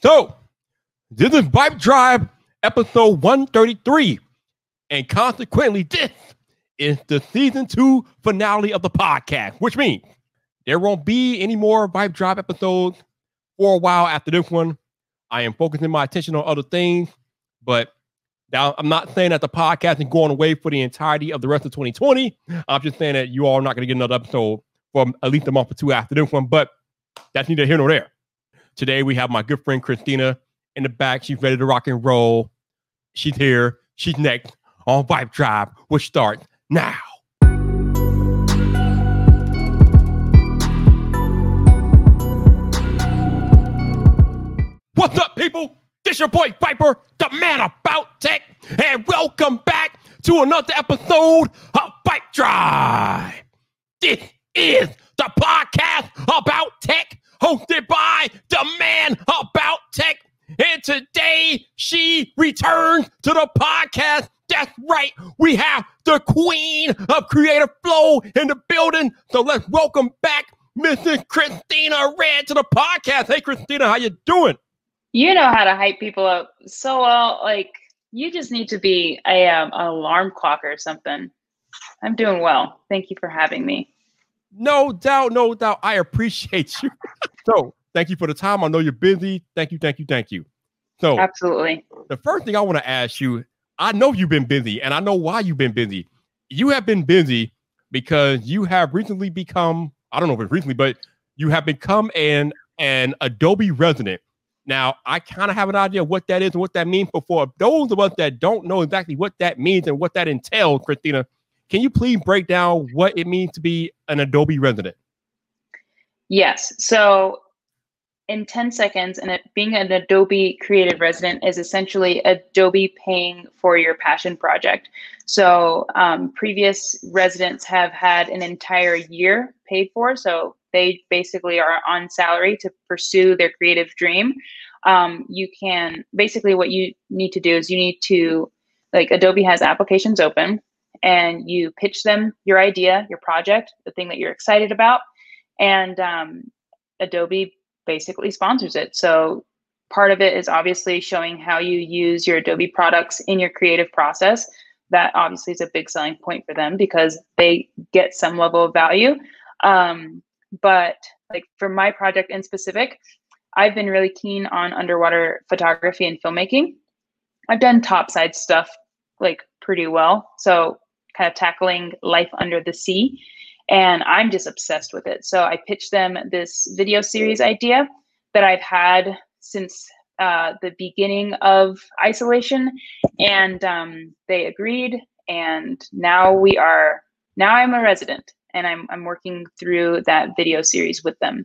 So, this is Vibe Drive episode 133. And consequently, this is the season two finale of the podcast, which means there won't be any more Vibe Drive episodes for a while after this one. I am focusing my attention on other things, but now I'm not saying that the podcast is going away for the entirety of the rest of 2020. I'm just saying that you all are not going to get another episode for at least a month or two after this one, but that's neither here nor there. Today we have my good friend Christina in the back. She's ready to rock and roll. She's here. She's next on Vibe Tribe, which starts now. What's up, people? This your boy Viper, the man about tech, and welcome back to another episode of Vibe Drive. This is the podcast about tech, hosted by the man about tech. And today she returns to the podcast. That's right. We have the queen of creative flow in the building. So let's welcome back Mrs. Christina Redd to the podcast. Hey, Christina, how you doing? You know how to hype people up so well. Like you just need to be a um, alarm clock or something. I'm doing well. Thank you for having me. No doubt, no doubt. I appreciate you. so thank you for the time. I know you're busy. Thank you, thank you, thank you. So absolutely. The first thing I want to ask you, I know you've been busy, and I know why you've been busy. You have been busy because you have recently become, I don't know if it's recently, but you have become an an Adobe resident. Now, I kind of have an idea of what that is and what that means, but for those of us that don't know exactly what that means and what that entails, Christina, can you please break down what it means to be an Adobe resident? Yes. So in 10 seconds, and it, being an Adobe Creative Resident is essentially Adobe paying for your passion project. So um, previous residents have had an entire year paid for, so they basically are on salary to pursue their creative dream. Um, you can basically what you need to do is you need to like Adobe has applications open and you pitch them your idea, your project, the thing that you're excited about, and um, Adobe basically sponsors it. So part of it is obviously showing how you use your Adobe products in your creative process. That obviously is a big selling point for them because they get some level of value. Um, but like for my project in specific, I've been really keen on underwater photography and filmmaking. I've done topside stuff like pretty well. So kind of tackling life under the sea. And I'm just obsessed with it. So I pitched them this video series idea that I've had since uh, the beginning of isolation. And um, they agreed. And now we are, now I'm a resident and I'm, I'm working through that video series with them.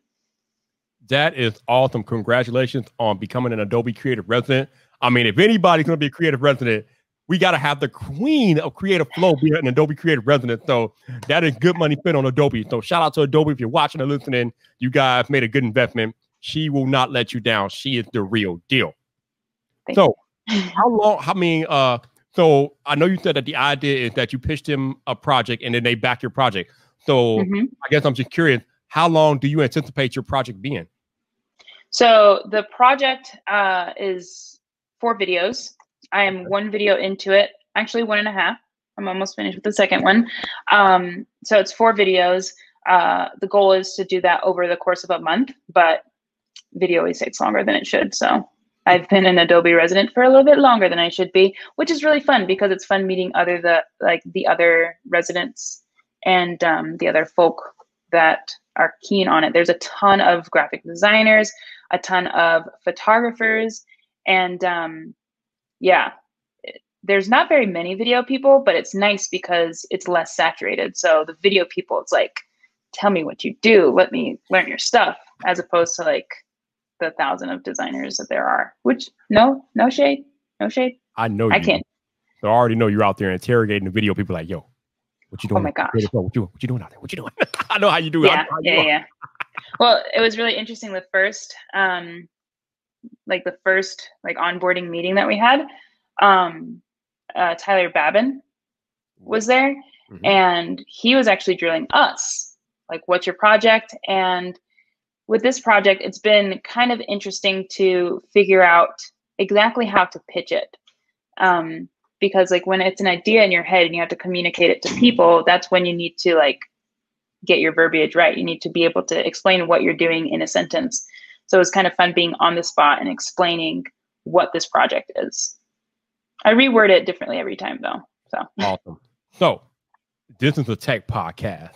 That is awesome. Congratulations on becoming an Adobe Creative Resident. I mean, if anybody's going to be a creative resident, we got to have the queen of creative flow be an Adobe creative resident. So that is good money spent on Adobe. So shout out to Adobe if you're watching or listening. You guys made a good investment. She will not let you down. She is the real deal. Thank so how long? I mean, uh, so I know you said that the idea is that you pitched him a project and then they back your project. So mm-hmm. I guess I'm just curious, how long do you anticipate your project being? So the project uh, is four videos. I am one video into it, actually one and a half. I'm almost finished with the second one. Um, so it's four videos. Uh, the goal is to do that over the course of a month, but video always takes longer than it should. So I've been an Adobe resident for a little bit longer than I should be, which is really fun because it's fun meeting other the like the other residents and um, the other folk that are keen on it. There's a ton of graphic designers, a ton of photographers, and um, yeah, there's not very many video people, but it's nice because it's less saturated. So the video people, it's like, tell me what you do, let me learn your stuff, as opposed to like the thousand of designers that there are. Which no, no shade, no shade. I know I can't. So I already know you're out there interrogating the video people like, yo, what you doing? Oh my gosh. What you, what you doing out there? What you doing? I know how you do it. Yeah, yeah, yeah. Well, it was really interesting. The first, um, like the first like onboarding meeting that we had, um, uh, Tyler Babin was there, mm-hmm. and he was actually drilling us like, "What's your project?" And with this project, it's been kind of interesting to figure out exactly how to pitch it. Um, because like when it's an idea in your head and you have to communicate it to people, that's when you need to like get your verbiage right. You need to be able to explain what you're doing in a sentence. So it's kind of fun being on the spot and explaining what this project is. I reword it differently every time though. So awesome. So this is a tech podcast.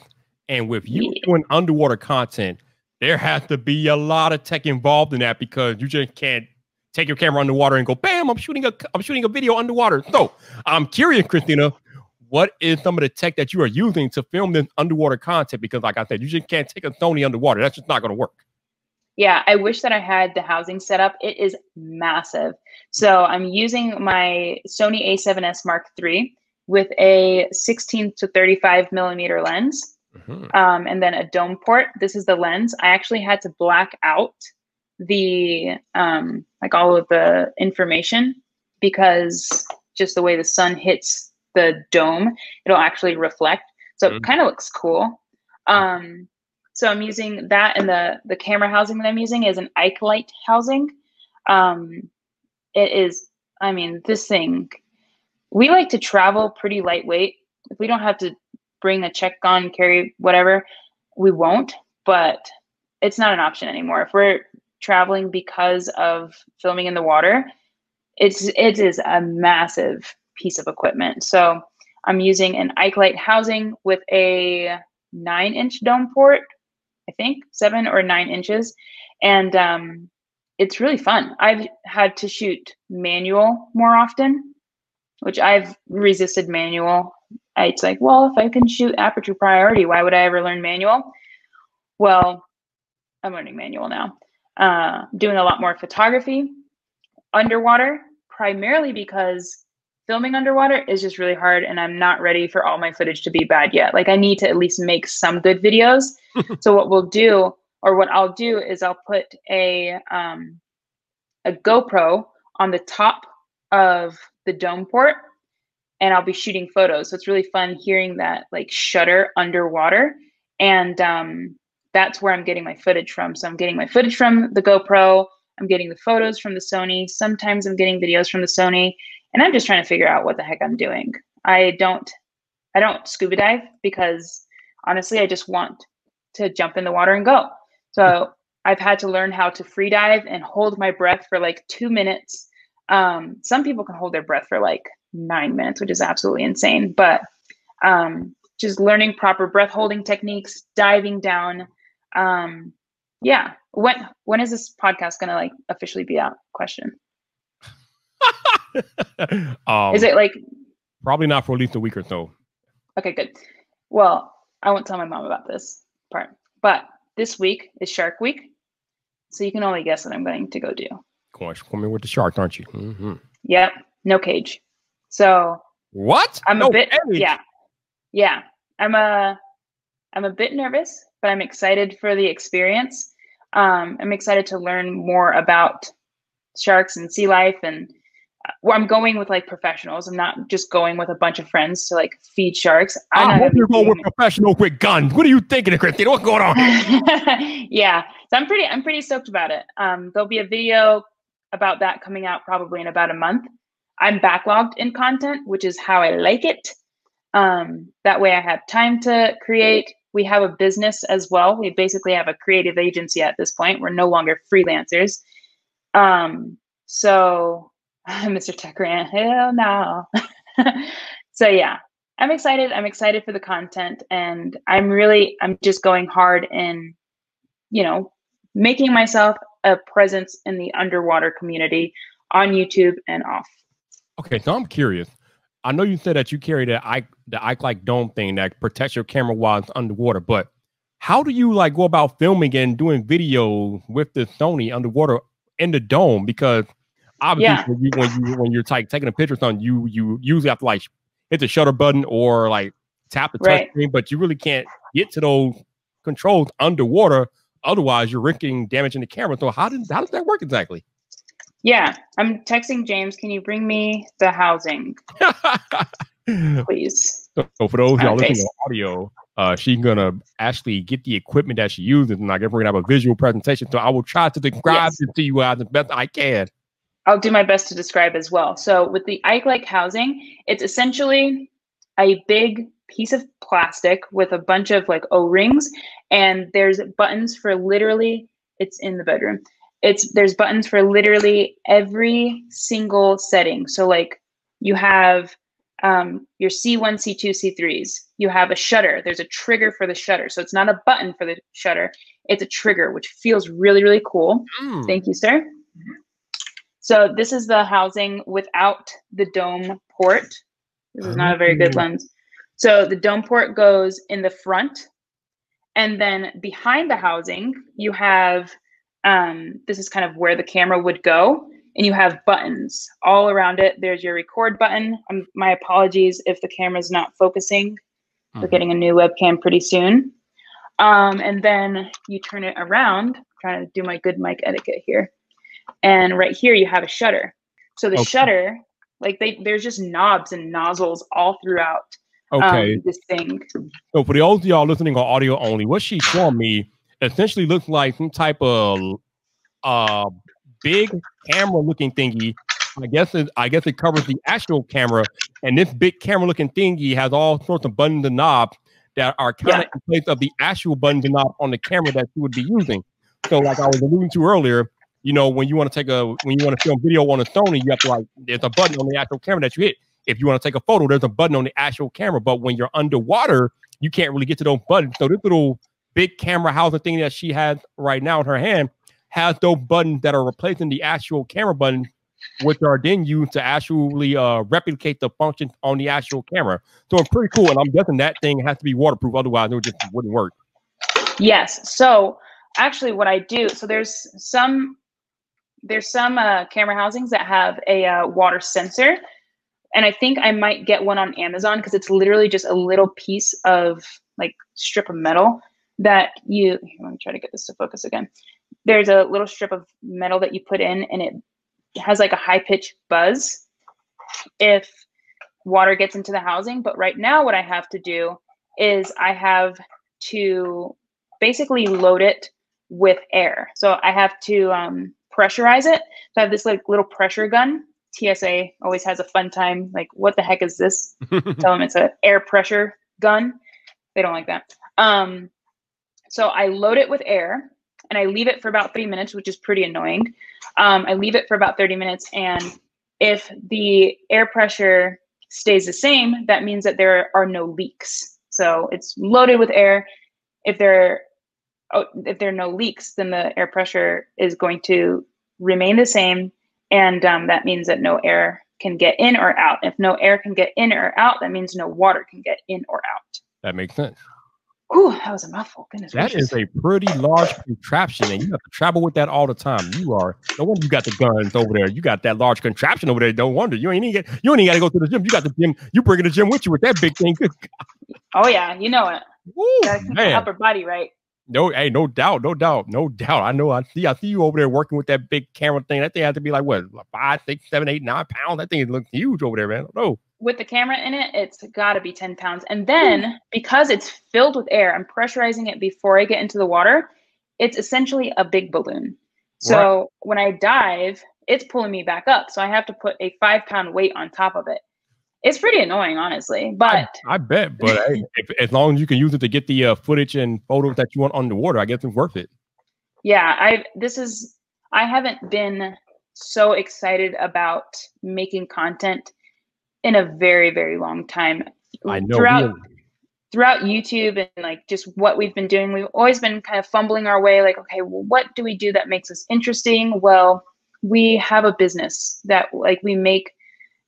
And with you Yeah. doing underwater content, there has to be a lot of tech involved in that because you just can't take your camera underwater and go, bam, I'm shooting a I'm shooting a video underwater. So I'm curious, Christina, what is some of the tech that you are using to film this underwater content? Because like I said, you just can't take a Sony underwater. That's just not gonna work. Yeah, I wish that I had the housing set up. It is massive. So I'm using my Sony A7S Mark III with a 16 to 35 millimeter lens Mhm. um, and then a dome port. This is the lens. I actually had to black out the um, like all of the information because just the way the sun hits the dome, it'll actually reflect. So Mhm. it kind of looks cool. Um, so I'm using that, and the the camera housing that I'm using is an Ikelite housing. Um, it is, I mean, this thing. We like to travel pretty lightweight. If we don't have to bring a check on, carry whatever, we won't. But it's not an option anymore. If we're traveling because of filming in the water, it's it is a massive piece of equipment. So I'm using an Ikelite housing with a nine inch dome port, I think seven or nine inches, and um, it's really fun. I've had to shoot manual more often, which I've resisted manual. It's like, well, if I can shoot aperture priority, why would I ever learn manual? Well, I'm learning manual now. Uh, doing a lot more photography underwater, primarily because filming underwater is just really hard and I'm not ready for all my footage to be bad yet. Like I need to at least make some good videos. so what we'll do or what I'll do is I'll put a um, a GoPro on the top of the dome port and I'll be shooting photos. So it's really fun hearing that like shutter underwater and um, that's where I'm getting my footage from. So I'm getting my footage from the GoPro, I'm getting the photos from the Sony, sometimes I'm getting videos from the Sony and I'm just trying to figure out what the heck I'm doing. I don't I don't scuba dive because honestly, I just want to jump in the water and go. So I've had to learn how to free dive and hold my breath for like two minutes. Um, some people can hold their breath for like nine minutes, which is absolutely insane. But um, just learning proper breath holding techniques, diving down. Um, yeah. When when is this podcast gonna like officially be out? Question. um, Is it like probably not for at least a week or so? Okay, good. Well, I won't tell my mom about this part. But this week is Shark Week. So you can only guess what I'm going to go do. Going swimming with the sharks, aren't you? hmm Yep, no cage. So What? I'm No a bit cage. yeah. Yeah. I'm a I'm a bit nervous, but I'm excited for the experience. Um, I'm excited to learn more about sharks and sea life and well, I'm going with like professionals. I'm not just going with a bunch of friends to like feed sharks. I'm I hope gonna you're going with professionals with guns. What are you thinking, Christina? What's going on? yeah so i'm pretty i'm pretty stoked about it um there'll be a video about that coming out probably in about a month i'm backlogged in content which is how i like it um that way i have time to create we have a business as well we basically have a creative agency at this point we're no longer freelancers um so mr tech rant hell no so yeah I'm excited. I'm excited for the content and I'm really I'm just going hard in you know making myself a presence in the underwater community on YouTube and off. Okay, so I'm curious. I know you said that you carry the Ike, the Ikelite dome thing that protects your camera while it's underwater, but how do you like go about filming and doing video with the Sony underwater in the dome? Because obviously, Yeah. when you when you when you're like taking a picture of something, you you usually have to like hit the shutter button or like tap the touch Right. screen, but you really can't get to those controls underwater. Otherwise, you're risking damaging the camera. So how does how does that work exactly? Yeah, I'm texting James, can you bring me the housing, please? So for those y'all listening on audio, uh, she's gonna actually get the equipment that she uses, and I guess we're gonna have a visual presentation. So I will try to describe Yes. it to you guys the best I can. I'll do my best to describe as well. So with the Ikelite housing, it's essentially a big piece of plastic with a bunch of like O-rings, and there's buttons for literally. It's in the bedroom. It's there's buttons for literally every single setting. So like you have um, your C1, C2, C3s. You have a shutter. There's a trigger for the shutter. So it's not a button for the shutter. It's a trigger, which feels really really cool. Mm. Thank you, sir. So this is the housing without the dome port. This is not a very good Oh. lens. So the dome port goes in the front, and then behind the housing, you have um, this is kind of where the camera would go, and you have buttons all around it. There's your record button. Um, my apologies if the camera's not focusing. We're Mhm. getting a new webcam pretty soon. Um, and then you turn it around. trying to do my good mic etiquette here. And right here you have a shutter. So the Okay. shutter, like they, there's just knobs and nozzles all throughout Okay, um, this thing. so for the old y'all listening on audio only, what she's showing me essentially looks like some type of uh big camera looking thingy. I guess it, I guess it covers the actual camera, and this big camera looking thingy has all sorts of buttons and knobs that are kind of Yeah. in place of the actual buttons and knobs on the camera that you would be using. So, like I was alluding to earlier, you know, when you want to take a when you want to film video on a Sony, you have to like there's a button on the actual camera that you hit. If you want to take a photo, there's a button on the actual camera. But when you're underwater, you can't really get to those buttons. So this little big camera housing thing that she has right now in her hand has those buttons that are replacing the actual camera buttons, which are then used to actually uh, replicate the function on the actual camera. So it's pretty cool. And I'm guessing that thing has to be waterproof, otherwise it just wouldn't work. Yes. So actually what I do, so there's some there's some uh, camera housings that have a uh, water sensor. And I think I might get one on Amazon because it's literally just a little piece of like strip of metal that you let me try to get this to focus again. There's a little strip of metal that you put in and it has like a high pitched buzz if water gets into the housing. But right now what I have to do is I have to basically load it with air. So I have to um, pressurize it. So I have this like little pressure gun. TSA always has a fun time. Like, what the heck is this? Tell them it's an air pressure gun. They don't like that. Um, so I load it with air and I leave it for about 30 minutes, which is pretty annoying. Um, I leave it for about 30 minutes. And if the air pressure stays the same, that means that there are no leaks. So it's loaded with air. If there if there are no leaks, then the air pressure is going to remain the same, and um, that means that no air can get in or out. If no air can get in or out, that means no water can get in or out. that makes sense. Whew, that was a mouthful. Goodness That gracious. is a pretty large contraption, and you have to travel with that all the time. You are no wonder you got the guns over there. You got that large contraption over there. Don't wonder you ain't even get you ain't got to go to the gym. You got the gym. You bringing the gym with you with that big thing. Good oh yeah, you know it. Woo, Gotta keep the man. upper body right. No, hey, no doubt, no doubt, no doubt. I know. I see. I see you over there working with that big camera thing. That thing has to be like what, five, six, seven, eight, nine pounds. That thing looks huge over there, man. No. With the camera in it, it's got to be 10 pounds. And then because it's filled with air, I'm pressurizing it before I get into the water. It's essentially a big balloon. So when I dive, it's pulling me back up. So I have to put a five pound weight on top of it. It's pretty annoying, honestly. But I bet, but hey, if, as long as you can use it to get the uh, footage and photos that you want underwater, I guess it's worth it. yeah, I this is I haven't been so excited about making content in a very, very long time. I know. Throughout throughout YouTube and like just what we've been doing, we've always been kind of fumbling our way like, okay, well, what do we do that makes us interesting? Well, we have a business that like we make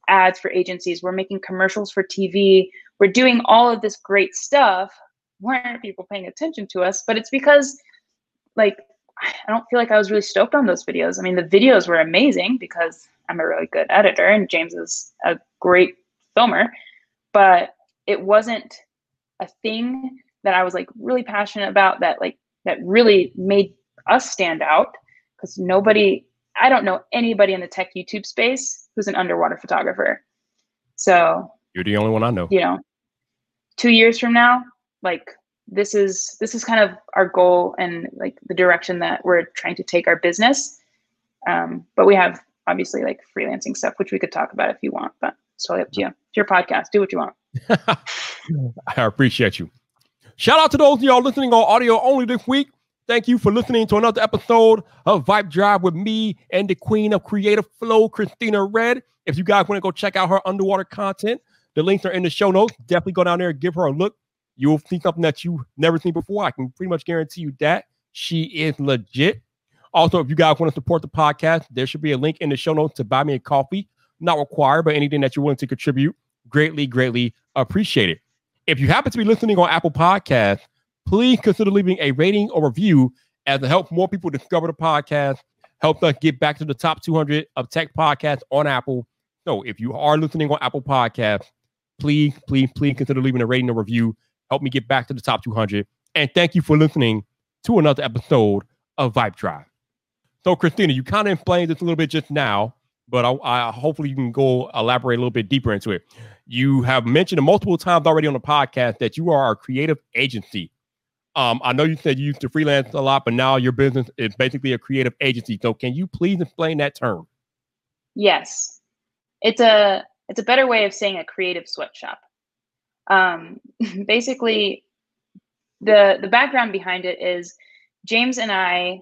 ads for agencies, we're making commercials for TV, we're doing all of this great stuff. Why aren't people paying attention to us? But it's because like I don't feel like I was really stoked on those videos. I mean, the videos were amazing because I'm a really good editor and James is a great filmer, but it wasn't a thing that I was like really passionate about that like that really made us stand out because nobody I don't know anybody in the tech YouTube space who's an underwater photographer. So, You're the only one I know. you know, 2 years from now, like this is this is kind of our goal and like the direction that we're trying to take our business. Um, but we have obviously like freelancing stuff, which we could talk about if you want, but it's totally up to you. It's your podcast. Do what you want. I appreciate you. Shout out to those of y'all listening on audio only this week. Thank you for listening to another episode of Vibe Drive with me and the queen of creative flow, Christina Redd. If you guys want to go check out her underwater content, the links are in the show notes. Definitely go down there and give her a look. You'll see something that you've never seen before. I can pretty much guarantee you that she is legit. Also, if you guys want to support the podcast, there should be a link in the show notes to buy me a coffee. Not required, but anything that you're willing to contribute, greatly, greatly appreciated. If you happen to be listening on Apple Podcasts, please consider leaving a rating or review as it helps more people discover the podcast, helps us get back to the top 200 of tech podcasts on Apple. So if you are listening on Apple Podcasts, please, please, please consider leaving a rating or review. Help me get back to the top 200. And thank you for listening to another episode of Vibe Drive. So, Christina, you kind of explained this a little bit just now, but I, I hopefully you can go elaborate a little bit deeper into it. You have mentioned multiple times already on the podcast that you are a creative agency. Um, I know you said you used to freelance a lot, but now your business is basically a creative agency. So, can you please explain that term? Yes, it's a it's a better way of saying a creative sweatshop. Um, basically, the the background behind it is James and I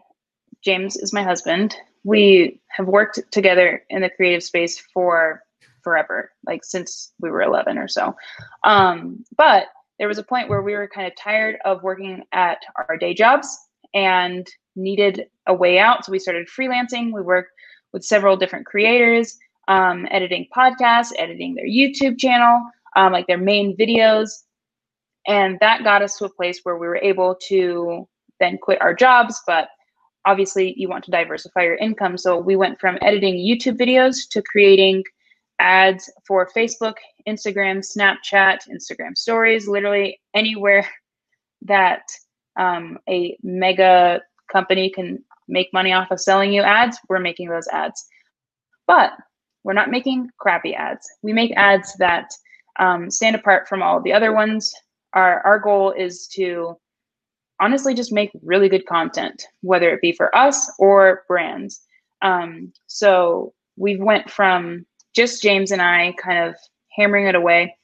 James is my husband. We have worked together in the creative space for forever, like since we were 11 or so. Um, but there was a point where we were kind of tired of working at our day jobs and needed a way out. So we started freelancing. We worked with several different creators, um, editing podcasts, editing their YouTube channel, um, like their main videos. And that got us to a place where we were able to then quit our jobs, but obviously you want to diversify your income. So we went from editing YouTube videos to creating ads for Facebook, Instagram, Snapchat, Instagram stories, literally anywhere that um, a mega company can make money off of selling you ads, we're making those ads. But we're not making crappy ads. We make ads that um, stand apart from all the other ones. Our, our goal is to honestly just make really good content, whether it be for us or brands. Um, so we've went from just James and I kind of hammering it away.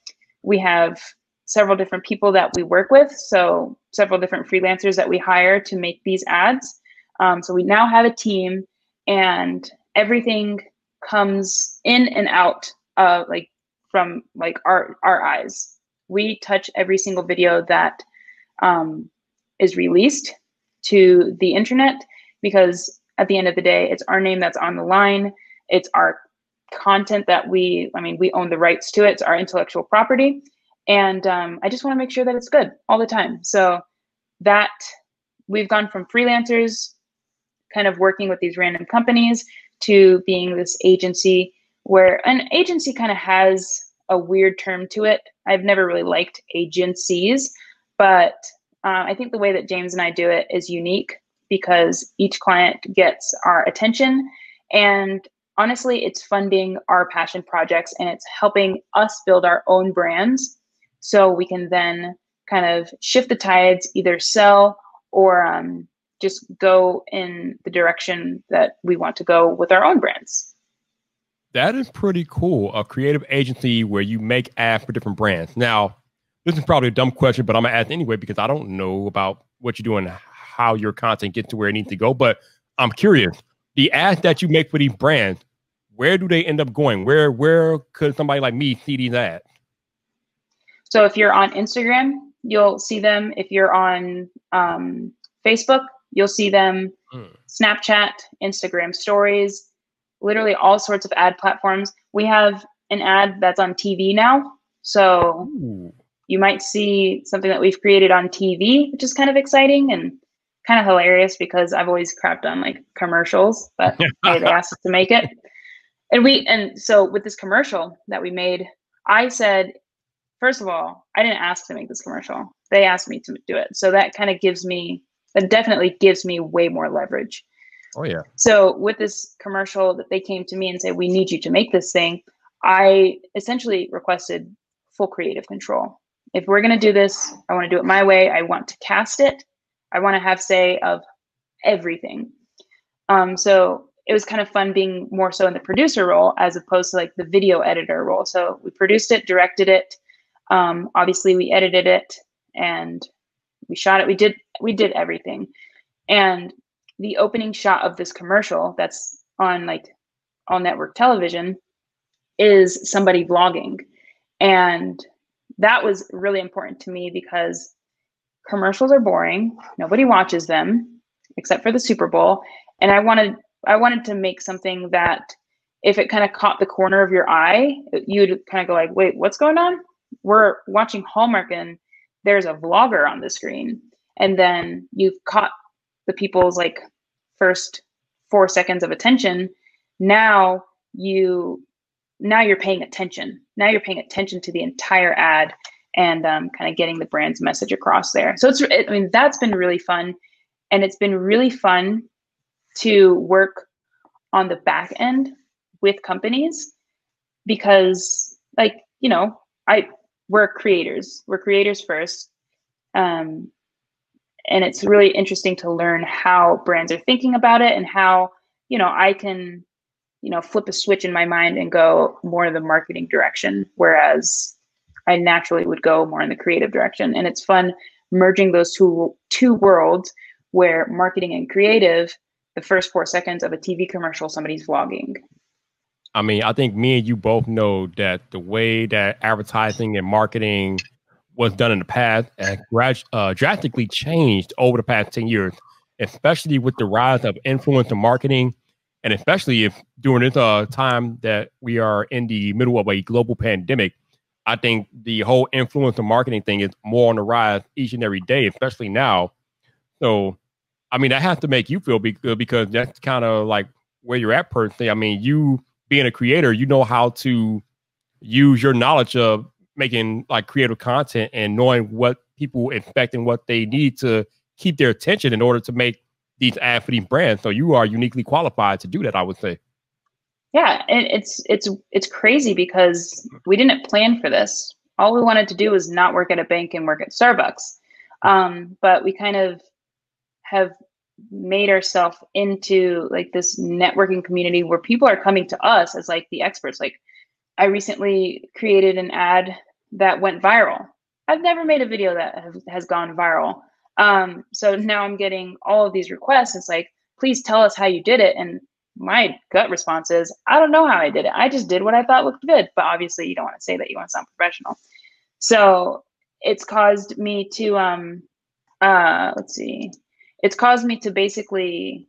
We have several different people that we work with, so several different freelancers that we hire to make these ads. Um, so we now have a team, and everything comes in and out of like from like our our eyes. We touch every single video that um, is released to the internet because at the end of the day, it's our name that's on the line. It's our content that we, I mean, we own the rights to it. It's our intellectual property. And um, I just want to make sure that it's good all the time. So that we've gone from freelancers kind of working with these random companies to being this agency where an agency kind of has a weird term to it. I've never really liked agencies, but uh, I think the way that James and I do it is unique because each client gets our attention. And honestly, it's funding our passion projects and it's helping us build our own brands so we can then kind of shift the tides, either sell or um, just go in the direction that we want to go with our own brands. That is pretty cool. A creative agency where you make ads for different brands. Now, this is probably a dumb question, but I'm gonna ask anyway because I don't know about what you're doing, how your content gets to where it needs to go. But I'm curious. The ads that you make for these brands, where do they end up going? Where where could somebody like me see these ads? So if you're on Instagram, you'll see them. If you're on um, Facebook, you'll see them. Mm. Snapchat, Instagram stories, literally all sorts of ad platforms. We have an ad that's on TV now. So Ooh you might see something that we've created on TV, which is kind of exciting and kind of hilarious because I've always crapped on like commercials, but hey, they asked us to make it. And we and so with this commercial that we made, I said, first of all, I didn't ask to make this commercial. They asked me to do it. So that kind of gives me that definitely gives me way more leverage. Oh yeah. So with this commercial that they came to me and said, We need you to make this thing, I essentially requested full creative control if we're going to do this, I want to do it my way. I want to cast it. I want to have say of everything. Um, so it was kind of fun being more so in the producer role as opposed to like the video editor role. So we produced it, directed it. Um, obviously, we edited it and we shot it. We did we did everything. And the opening shot of this commercial that's on like on network television is somebody vlogging. And that was really important to me because commercials are boring. Nobody watches them except for the Super Bowl. And I wanted I wanted to make something that if it kind of caught the corner of your eye, you'd kind of go like, wait, what's going on? We're watching Hallmark and there's a vlogger on the screen. And then you've caught the people's like first four seconds of attention. Now you now you're paying attention. Now you're paying attention to the entire ad and um, kind of getting the brand's message across there. So it's I mean that's been really fun, and it's been really fun to work on the back end with companies because like you know I we're creators we're creators first um, and it's really interesting to learn how brands are thinking about it and how you know I can you know flip a switch in my mind and go more in the marketing direction whereas I naturally would go more in the creative direction and it's fun merging those two two worlds where marketing and creative the first four seconds of a TV commercial somebody's vlogging. I mean, I think me and you both know that the way that advertising and marketing was done in the past has uh, drastically changed over the past 10 years, especially with the rise of influencer marketing. And especially if during this uh, time that we are in the middle of a global pandemic, I think the whole influencer marketing thing is more on the rise each and every day, especially now. So I mean, that has to make you feel good because that's kind of like where you're at personally. I mean, you being a creator, you know how to use your knowledge of making like creative content and knowing what people expect and what they need to keep their attention in order to make these ad for these brands. So you are uniquely qualified to do that, I would say. Yeah, and it's it's it's crazy because we didn't plan for this. All we wanted to do was not work at a bank and work at Starbucks. Um, but we kind of have made ourselves into like this networking community where people are coming to us as like the experts. Like i recently created an ad that went viral. I've never made a video that have, has gone viral. Um, so now i'm getting all of these requests. It's like please tell us how you did it. And my gut response is i don't know how i did it. I just did what i thought looked good. But obviously you don't want to say that you want to sound professional. So it's caused me to um uh let's see. It's caused me to basically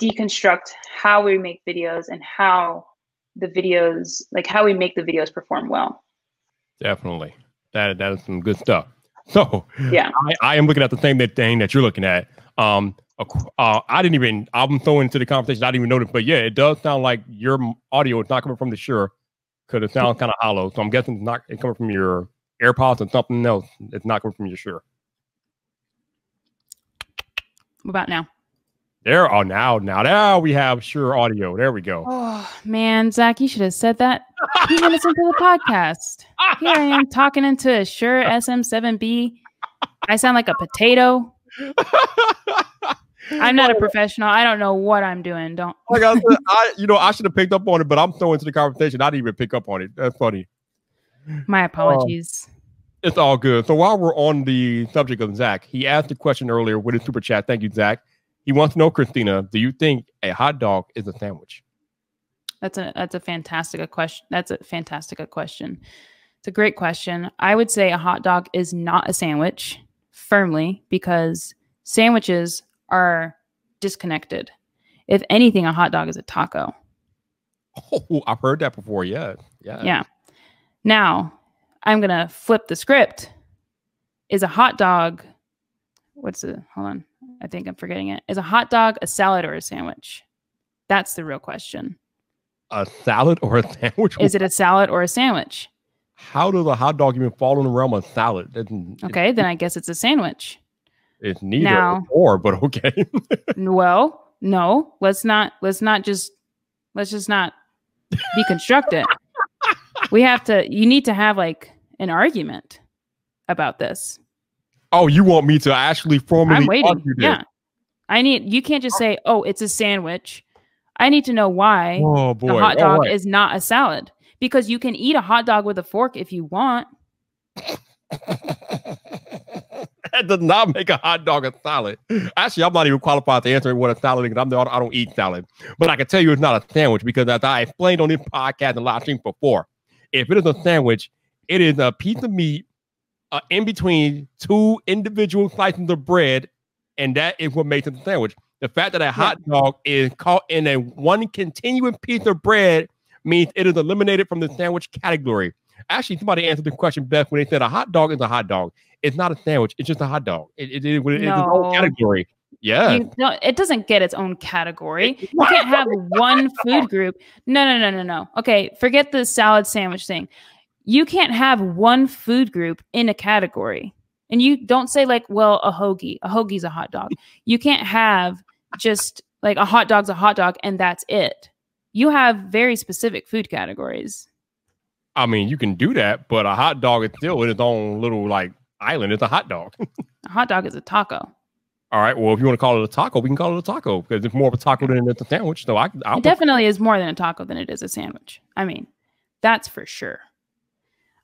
deconstruct how we make videos and how the videos like how we make the videos perform well. Definitely. That that is some good stuff. So yeah. I, I am looking at the same thing that you're looking at. Um uh, I didn't even. I'm throwing into the conversation. I didn't even notice, but yeah, it does sound like your audio is not coming from the Shure because it sounds kind of hollow. So I'm guessing it's not it's coming from your AirPods or something else. It's not coming from your Shure. What about now? There, oh, now, now, now we have Shure audio. There we go. Oh man, Zach, you should have said that two minutes into the podcast. Here I am talking into a Shure SM7B. I sound like a potato. I'm not a professional. I don't know what I'm doing. Don't. like I, said, I, you know, I should have picked up on it, but I'm throwing into the conversation. I didn't even pick up on it. That's funny. My apologies. Um, it's all good. So while we're on the subject of Zach, he asked a question earlier with his super chat. Thank you, Zach. He wants to know, Christina, do you think a hot dog is a sandwich? That's a that's a fantastic a question. That's a fantastic a question. It's a great question. I would say a hot dog is not a sandwich firmly because sandwiches are disconnected. If anything, a hot dog is a taco. Oh, I've heard that before. Yeah. Yeah. Yeah. Now, I'm gonna flip the script. Is a hot dog? What's the? Hold on. I think I'm forgetting it. Is a hot dog a salad or a sandwich? That's the real question. A salad or a sandwich? Is it a salad or a sandwich? How does a hot dog even fall in the realm of salad? okay, then I guess it's a sandwich. It's neither now, or, but okay. well, no, let's not. Let's not just. Let's just not deconstruct it we have to you need to have like an argument about this. Oh, you want me to actually formally I'm waiting. argue? Yeah. I need you can't just say, "Oh, it's a sandwich." I need to know why Oh boy. the hot dog right. is not a salad because you can eat a hot dog with a fork if you want. That does not make a hot dog a salad. Actually, I'm not even qualified to answer what a salad is. I'm not, I don't eat salad, but I can tell you it's not a sandwich because as I explained on this podcast and live stream before, if it is a sandwich, it is a piece of meat uh, in between two individual slices of bread, and that is what makes it a sandwich. The fact that a hot dog is caught in a one continuous piece of bread means it is eliminated from the sandwich category. Actually, somebody answered the question best when they said a hot dog is a hot dog. It's not a sandwich. It's just a hot dog. It, it, it, it's its own No. category. Yeah. You, no, it doesn't get its own category. You can't have one food group. No, no, no, no, no. Okay, forget the salad sandwich thing. You can't have one food group in a category. And you don't say like, well, a hoagie. A hoagie's a hot dog. You can't have just like a hot dog's a hot dog and that's it. You have very specific food categories. I mean, you can do that, but a hot dog is still in its own little like island. It's a hot dog. A hot dog is a taco. All right. Well, if you want to call it a taco, we can call it a taco because it's more of a taco than it's a sandwich. So I, I'll It definitely is more than a taco than it is a sandwich. I mean, that's for sure.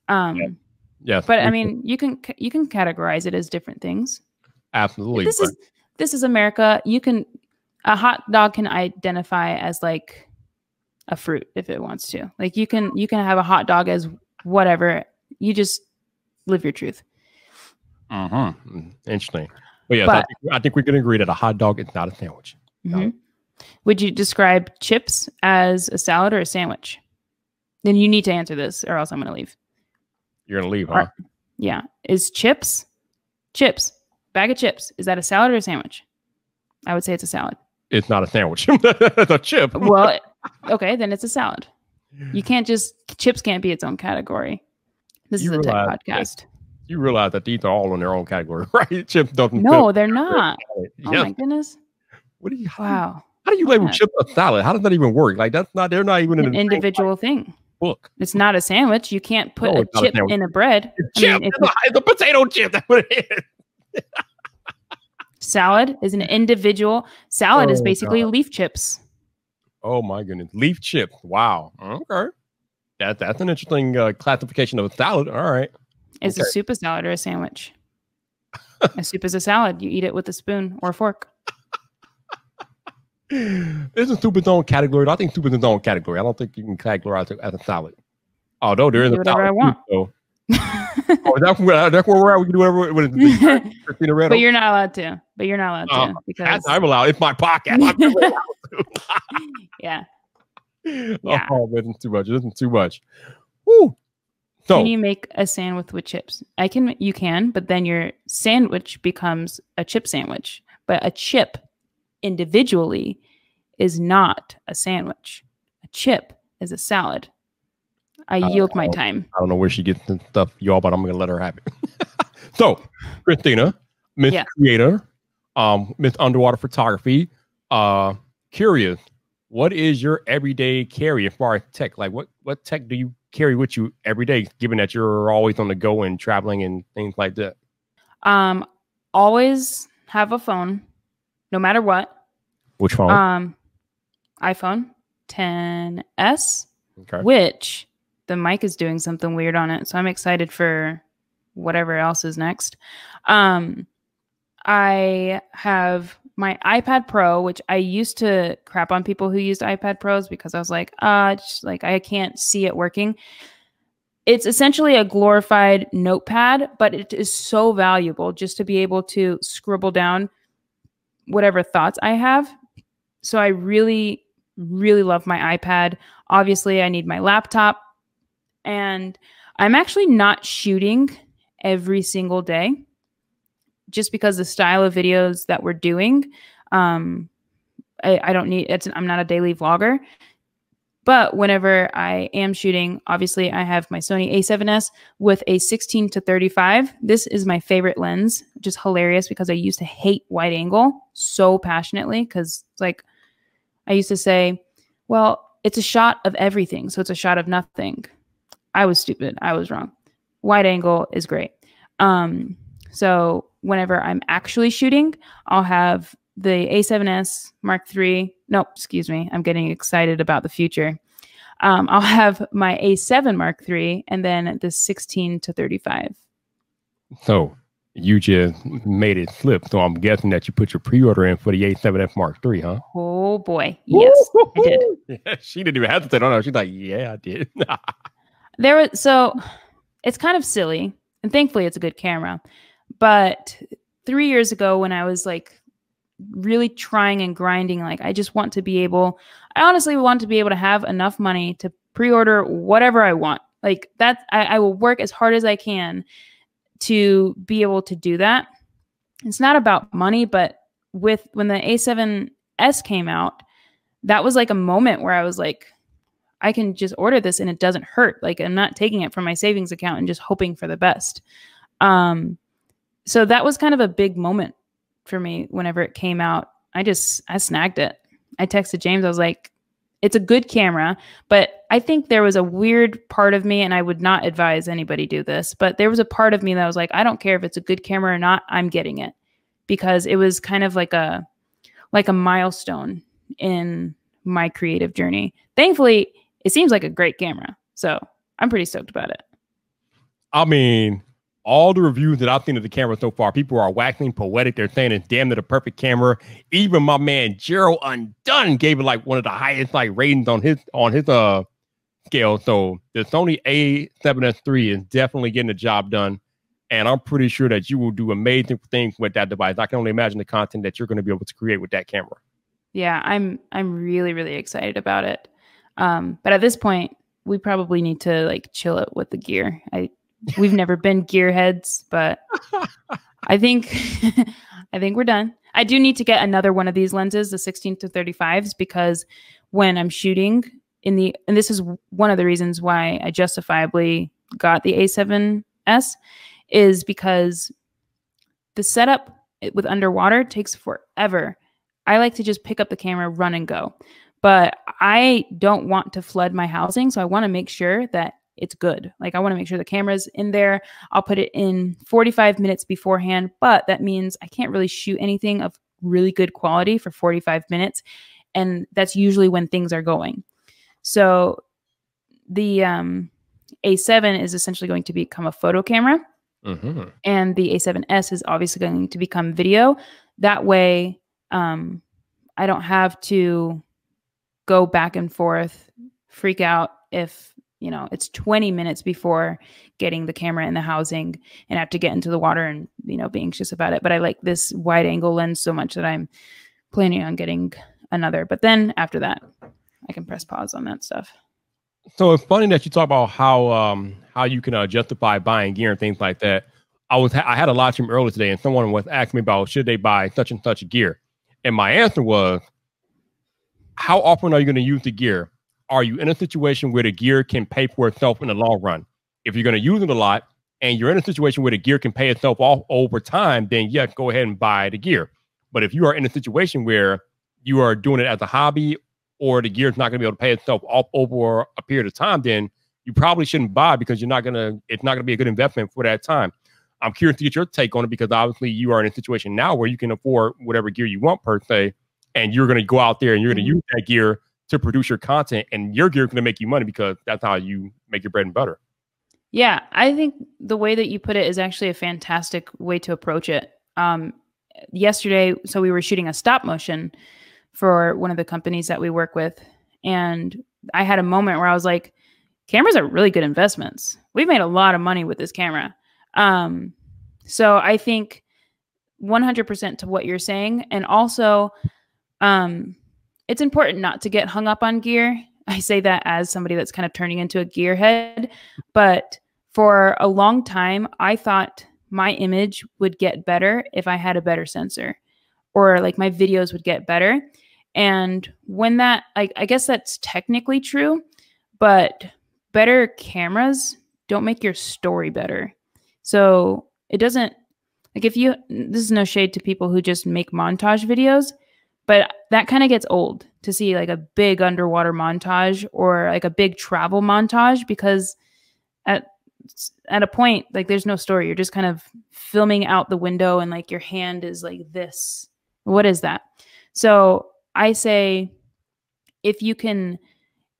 Um, yes, but I mean, you can you can categorize it as different things. absolutely. This is this is America. You can a hot dog can identify as like a fruit if it wants to. Like you can you can have a hot dog as whatever. You just live your truth. Mhm. Interesting. But yes, I, But- think, I think we can agree that a hot dog is not a sandwich. Mhm. Would you describe chips as a salad or a sandwich? Then you need to answer this, or else I'm going to leave. You're gonna leave, huh? Are- Yeah, is chips chips bag of chips is that a salad or a sandwich? I would say it's a salad. It's not a sandwich. it's a chip. Well, okay, then it's a salad. You can't just chips can't be its own category. This You is a tech that- podcast. you realize that these are all in their own category, right? Chips doesn't. No, they're not. Oh my goodness! What do you? How, Wow, how do you label Yeah. chips a salad? How does that even work? Like that's not. They're not even an like, individual thing. book. It's not a sandwich. You can't put No, a it's not a chip in a bread. It's I chip. mean, it's, a, it's a potato chip. That's what it is. Salad is an individual. Salad is Oh, basically leaf chips. Oh my goodness, leaf chips. Wow. Okay. That that's an interesting uh, classification of a salad. All right. Is a soup a salad or a sandwich? a soup is a salad. You eat it with a spoon or a fork. Isn't soup its own category? I think soup is its own category. I don't think you can categorize it as a salad. Although there is a whatever I salad. want. though. oh, that's where that's where we're at. We can do whatever. What is? Christina Redd. but you're not allowed to. But you're not allowed Uh, to because I'm allowed. It's my podcast. I'm never allowed yeah. Yeah. Oh man, it's too much. This is too much. Woo. So Can you make a sandwich with chips? I can. You can, but then your sandwich becomes a chip sandwich. But a chip individually is not a sandwich. A chip is a salad. I Oh, yield my time. I don't know where she gets the stuff, y'all, but I'm gonna let her have it. so, Christina, Miss Yeah. Creator, um, Miss Underwater Photography, uh, curious, what is your everyday carry as far as tech? Like, what what tech do you carry with you every day? Given that you're always on the go and traveling and things like that. Um, always have a phone, no matter what. Which phone? Um, iPhone 10s, okay. which the mic is doing something weird on it. So I'm excited for whatever else is next. Um, I have my iPad Pro, which I used to crap on people who used iPad Pros because I was like, uh, just like I can't see it working. It's essentially a glorified notepad, but it is so valuable just to be able to scribble down whatever thoughts I have. So I really, really love my iPad. Obviously, I need my laptop. And I'm actually not shooting every single day just because the style of videos that we're doing. Um, I, I don't need it's I'm not a daily vlogger. But whenever I am shooting, obviously I have my Sony A7S with a 16 to 35. This is my favorite lens, which is hilarious because I used to hate wide angle so passionately because like I used to say, well, it's a shot of everything, so it's a shot of nothing. I was stupid. I was wrong. Wide angle is great. Um, so whenever I'm actually shooting, I'll have the A7S Mark III. No, excuse me. I'm getting excited about the future. Um, I'll have my A7 Mark III and then the 16 to 35. So you just made it slip. So I'm guessing that you put your pre-order in for the A7S Mark III, huh? Oh boy, yes, I did. Yeah, she didn't even have hesitate on it. She's like, "Yeah, I did." There was so it's kind of silly, and thankfully it's a good camera. But three years ago, when I was like really trying and grinding, like I just want to be able, I honestly want to be able to have enough money to pre-order whatever I want. Like that, I, I will work as hard as I can to be able to do that. It's not about money, but with when the A7S came out, that was like a moment where I was like, I can just order this and it doesn't hurt. Like I'm not taking it from my savings account and just hoping for the best. Um, so that was kind of a big moment for me whenever it came out. I just I snagged it. I texted James. I was like, it's a good camera, but I think there was a weird part of me, and I would not advise anybody do this, but there was a part of me that was like, I don't care if it's a good camera or not, I'm getting it because it was kind of like a like a milestone in my creative journey. Thankfully, it seems like a great camera. So I'm pretty stoked about it. I mean, all the reviews that I've seen of the camera so far, people are waxing poetic. They're saying it's damn near a perfect camera. Even my man Gerald Undone gave it like one of the highest like ratings on his on his uh scale. So the Sony A7S3 is definitely getting the job done. And I'm pretty sure that you will do amazing things with that device. I can only imagine the content that you're going to be able to create with that camera. Yeah, I'm I'm really really excited about it. Um, but at this point, we probably need to like chill it with the gear. I we've never been gearheads, but I think I think we're done. I do need to get another one of these lenses, the 16 to 35s, because when I'm shooting in the and this is one of the reasons why I justifiably got the A7S is because the setup with underwater takes forever. I like to just pick up the camera, run and go but I don't want to flood my housing. So I want to make sure that it's good. Like I want to make sure the camera's in there. I'll put it in 45 minutes beforehand, but that means I can't really shoot anything of really good quality for 45 minutes. And that's usually when things are going. So the um, A7 is essentially going to become a photo camera. Mm-hmm. And the A7S is obviously going to become video. That way, um, I don't have to go back and forth, freak out if you know it's 20 minutes before getting the camera in the housing and have to get into the water and you know be anxious about it. But i like this wide angle lens so much that i'm planning on getting another. But then after that i can press pause on that stuff. So it's funny that you talk about how um how you can uh, justify buying gear and things like that. I was i had a live stream earlier today and someone was asking me about should they buy such and such gear? And my answer was how often are you going to use the gear? Are you in a situation where the gear can pay for itself in the long run? If you're going to use it a lot and you're in a situation where the gear can pay itself off over time, then yes, go ahead and buy the gear. But if you are in a situation where you are doing it as a hobby or the gear is not going to be able to pay itself off over a period of time, then you probably shouldn't buy because you're not going to, it's not going to be a good investment for that time. I'm curious to get your take on it because obviously you are in a situation now where you can afford whatever gear you want per se and you're going to go out there and you're going to mm-hmm. use that gear to produce your content and your gear going to make you money because that's how you make your bread and butter. Yeah i think the way that you put it is actually a fantastic way to approach it. Um, yesterday so we were shooting a stop motion for one of the companies that we work with and i had a moment where i was like cameras are really good investments. We've made a lot of money with this camera. Um, so i think 100% to what you're saying and also um, it's important not to get hung up on gear. I say that as somebody that's kind of turning into a gearhead, but for a long time, I thought my image would get better if I had a better sensor or like my videos would get better. And when that, I, I guess that's technically true, but better cameras don't make your story better. So it doesn't, like, if you, this is no shade to people who just make montage videos but that kind of gets old to see like a big underwater montage or like a big travel montage because at at a point like there's no story. You're just kind of filming out the window and like your hand is like this. What is that? So i say if you can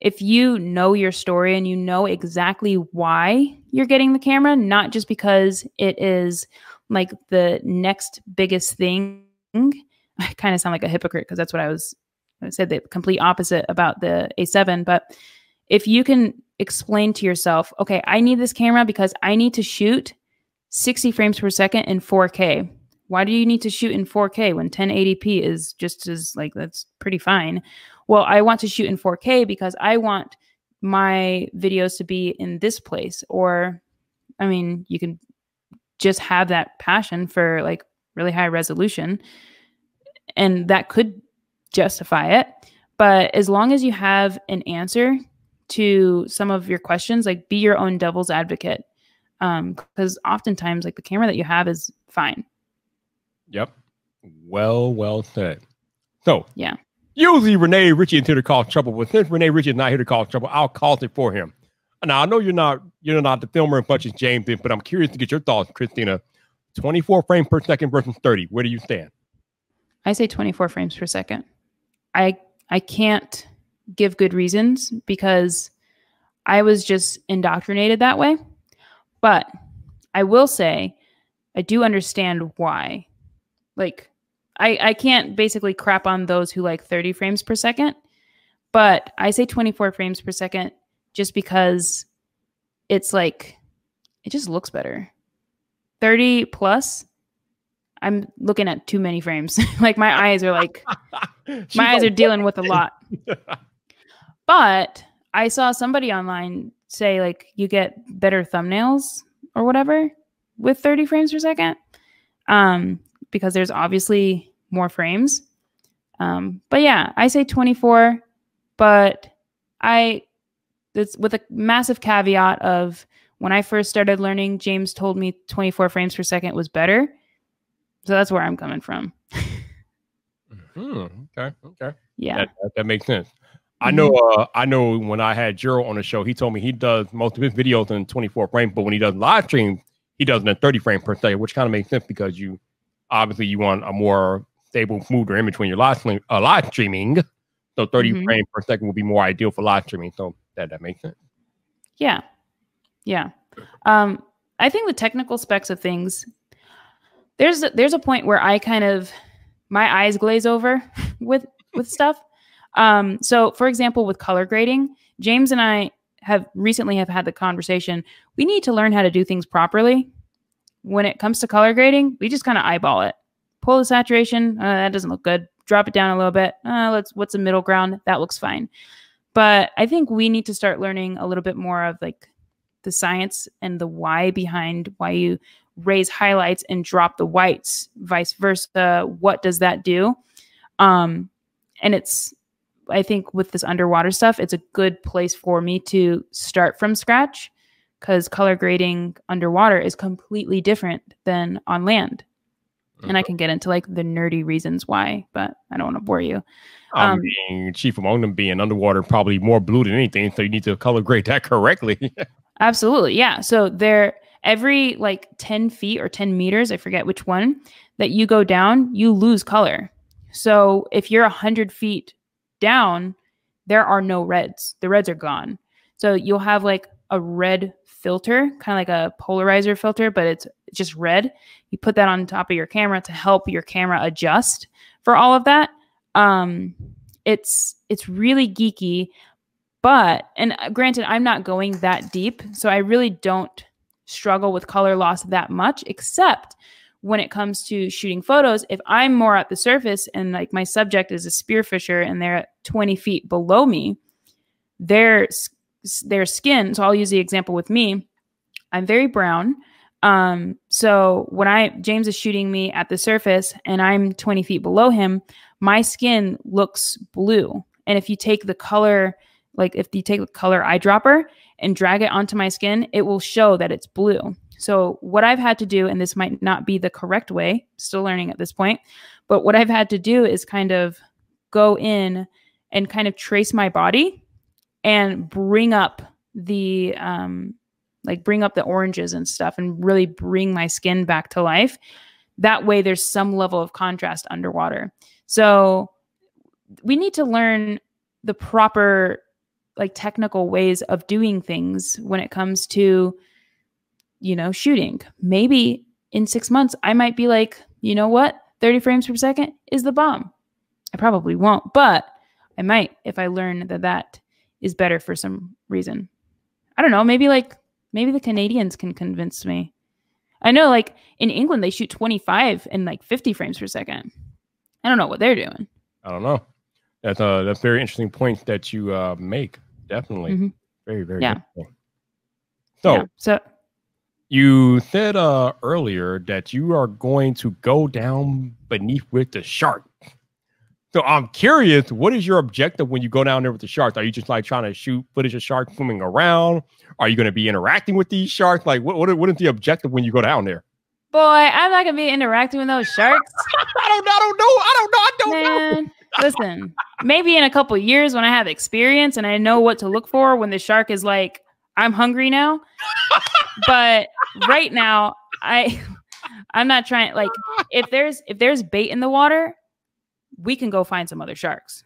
if you know your story and you know exactly why you're getting the camera not just because it is like the next biggest thing i kind of sound like a hypocrite because that's what i was i said the complete opposite about the a7 but if you can explain to yourself, okay, I need this camera because I need to shoot 60 frames per second in 4K. Why do you need to shoot in 4K when 1080p is just as like that's pretty fine? Well, I want to shoot in 4K because I want my videos to be in this place or I mean, you can just have that passion for like really high resolution and that could justify it. But as long as you have an answer to some of your questions like be your own devil's advocate um because oftentimes like the camera that you have is fine. Yep. Well well said. So yeah. usually Rene Ritchie into to cause trouble. But since Rene Ritchie is not here to cause trouble i'll cause it for him. Now i know you're not you're not the filmer as much as james did but i'm curious to get your thoughts christina. 24 frames per second versus 30 where do you stand i say 24 frames per second i i can't give good reasons because I was just indoctrinated that way. But I will say, I do understand why. Like, I, I can't basically crap on those who like 30 frames per second, but I say 24 frames per second just because it's like, it just looks better. 30 plus, I'm looking at too many frames. like, my eyes are like, my eyes are dealing with a lot. But I saw somebody online say like you get better thumbnails or whatever with 30 frames per second. Um, because there's obviously more frames. Um, but yeah, I say 24, but I it's with a massive caveat of when I first started learning, James told me 24 frames per second was better. So that's where I'm coming from. hmm Okay. Okay. Yeah. That, that, that makes sense. I know. Uh, I know. When I had Gerald on the show, he told me he does most of his videos in 24 frames, but when he does live stream, he does it in 30 frames per second, which kind of makes sense because you obviously you want a more stable, smoother image when you're live, stream, uh, live streaming. So 30 mm-hmm. frames per second will be more ideal for live streaming. So that that makes sense. Yeah, yeah. Um, I think the technical specs of things. There's a, there's a point where I kind of my eyes glaze over with with stuff um, so, for example, with color grading, James and I have recently have had the conversation. We need to learn how to do things properly. When it comes to color grading, we just kind of eyeball it. Pull the saturation. Uh, that doesn't look good. Drop it down a little bit. Uh, let's. What's the middle ground? That looks fine. But I think we need to start learning a little bit more of like the science and the why behind why you raise highlights and drop the whites, vice versa. What does that do? Um, and it's I think with this underwater stuff, it's a good place for me to start from scratch because color grading underwater is completely different than on land. And I mm-hmm. can get into like the nerdy reasons why, but I don't want to bore you. Um, being chief among them being underwater, probably more blue than anything. So you need to color grade that correctly. absolutely. Yeah. So there, every like 10 feet or 10 meters, I forget which one, that you go down, you lose color. So if you're 100 feet down, there are no reds. The reds are gone. So you'll have like a red filter, kind of like a polarizer filter, but it's just red. You put that on top of your camera to help your camera adjust for all of that. Um, it's it's really geeky, but and uh, granted, I'm not going that deep, so I really don't struggle with color loss that much, except when it comes to shooting photos, if I'm more at the surface and like my subject is a spearfisher and they're at 20 feet below me, their their skin. So I'll use the example with me. I'm very brown. Um, so when I James is shooting me at the surface and I'm 20 feet below him, my skin looks blue. And if you take the color, like if you take the color eyedropper and drag it onto my skin, it will show that it's blue. So, what I've had to do, and this might not be the correct way, still learning at this point, but what I've had to do is kind of go in and kind of trace my body and bring up the um like bring up the oranges and stuff and really bring my skin back to life. That way there's some level of contrast underwater. So we need to learn the proper like technical ways of doing things when it comes to you know shooting. Maybe in 6 months I might be like, "You know what? 30 frames per second is the bomb." I probably won't, but I might if I learn that that is better for some reason. I don't know, maybe like maybe the Canadians can convince me. I know like in England they shoot 25 and like 50 frames per second. I don't know what they're doing. I don't know. That's a that's a very interesting point that you uh, make. Definitely, Mhm. very very. Yeah. So Yeah. So you said uh, earlier that you are going to go down beneath with the shark. So I'm curious, what is your objective when you go down there with the sharks? Are you just like trying to shoot footage of sharks swimming around? Are you going to be interacting with these sharks? Like, what, what what is the objective when you go down there? boy, I'm not gonna be interacting with those sharks. I don't, I don't know. I don't know. I don't know. Listen, maybe in a couple years when I have experience and I know what to look for when the shark is like, I'm hungry now. but right now, I I'm not trying like if there's if there's bait in the water, we can go find some other sharks.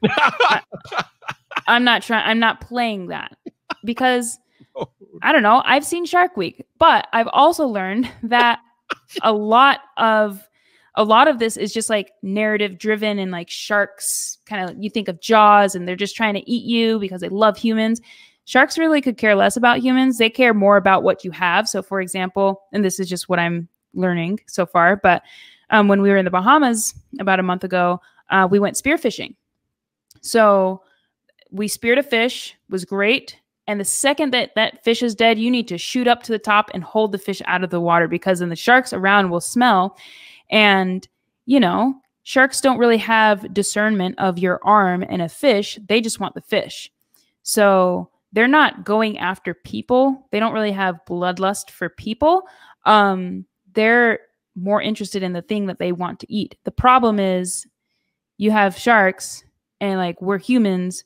I'm not trying I'm not playing that because oh. I don't know, I've seen Shark Week, but I've also learned that a lot of a lot of this is just like narrative driven and like sharks kind of you think of jaws and they're just trying to eat you because they love humans. Sharks really could care less about humans. They care more about what you have. So for example and this is just what i'm learning so far but um, when we were in the bahamas about a month ago uh, we went spearfishing. So we speared a fish was great and the second that that fish is dead you need to shoot up to the top and hold the fish out of the water because then the sharks around will smell and, you know, sharks don't really have discernment of your arm and a fish. They just want the fish. So they're not going after people. They don't really have bloodlust for people. Um, they're more interested in the thing that they want to eat. The problem is you have sharks and like we're humans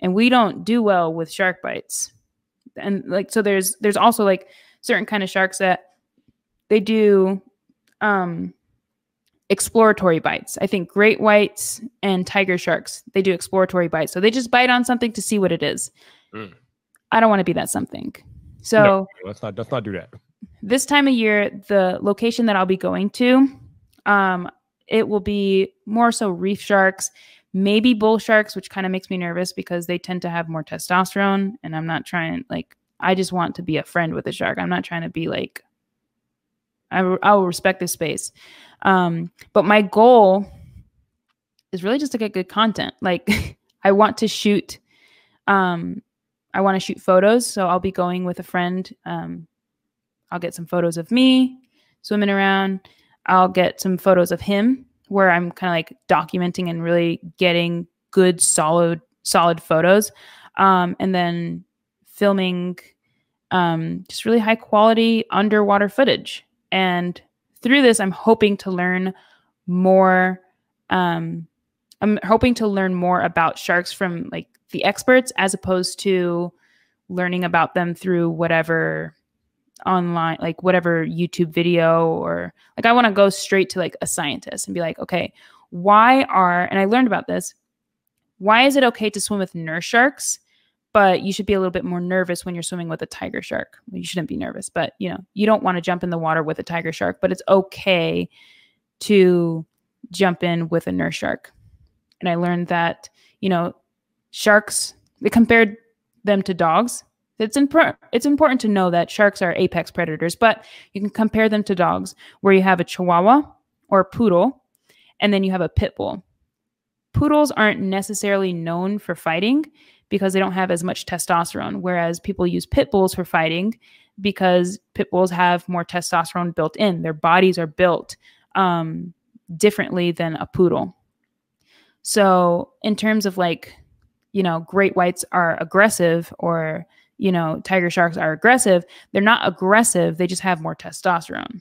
and we don't do well with shark bites. And like so there's there's also like certain kind of sharks that they do um exploratory bites. I think great whites and tiger sharks, they do exploratory bites. So they just bite on something to see what it is. Mm. I don't want to be that something. So No, let's not let's not do that. this time of year, the location that I'll be going to, um, it will be more so reef sharks, maybe bull sharks, which kind of makes me nervous because they tend to have more testosterone. And I'm not trying, like, I just want to be a friend with a shark. I'm not trying to be like, I, I will respect this space. Um, but my goal is really just to get good content. Like, I want to shoot, um, I want to shoot photos. So I'll be going with a friend. Um, I'll get some photos of me swimming around. I'll get some photos of him where I'm kind of like documenting and really getting good, solid, solid photos. Um, and then filming um, just really high quality underwater footage. And through this, I'm hoping to learn more. Um, I'm hoping to learn more about sharks from like the experts as opposed to learning about them through whatever online like whatever youtube video or like i want to go straight to like a scientist and be like okay why are and i learned about this why is it okay to swim with nurse sharks but you should be a little bit more nervous when you're swimming with a tiger shark. You shouldn't be nervous but you know you don't want to jump in the water with a tiger shark but it's okay to jump in with a nurse shark. And i learned that you know sharks they compared them to dogs. It's impor- it's important to know that sharks are apex predators, but you can compare them to dogs, where you have a Chihuahua or a poodle, and then you have a pit bull. Poodles aren't necessarily known for fighting because they don't have as much testosterone, whereas people use pit bulls for fighting because pit bulls have more testosterone built in. Their bodies are built um, differently than a poodle. So, in terms of like, you know, great whites are aggressive or you know, tiger sharks are aggressive. They're not aggressive, they just have more testosterone.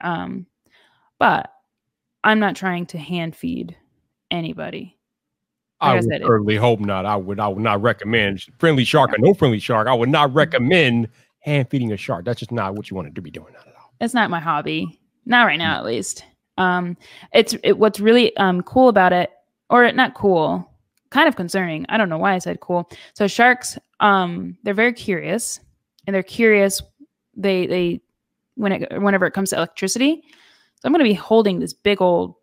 Um, but I'm not trying to hand feed anybody. I I would it- certainly hope not. I would I would not recommend friendly shark or no friendly shark. I would not recommend hand feeding a shark. That's just not what you want to be doing. Not at all. It's not my hobby. Not right now, at least. Um, it's it, what's really um cool about it, or not cool, kind of concerning. I don't know why I said cool. So sharks, um, they're very curious, and they're curious. They they when it whenever it comes to electricity. So I'm going to be holding this big old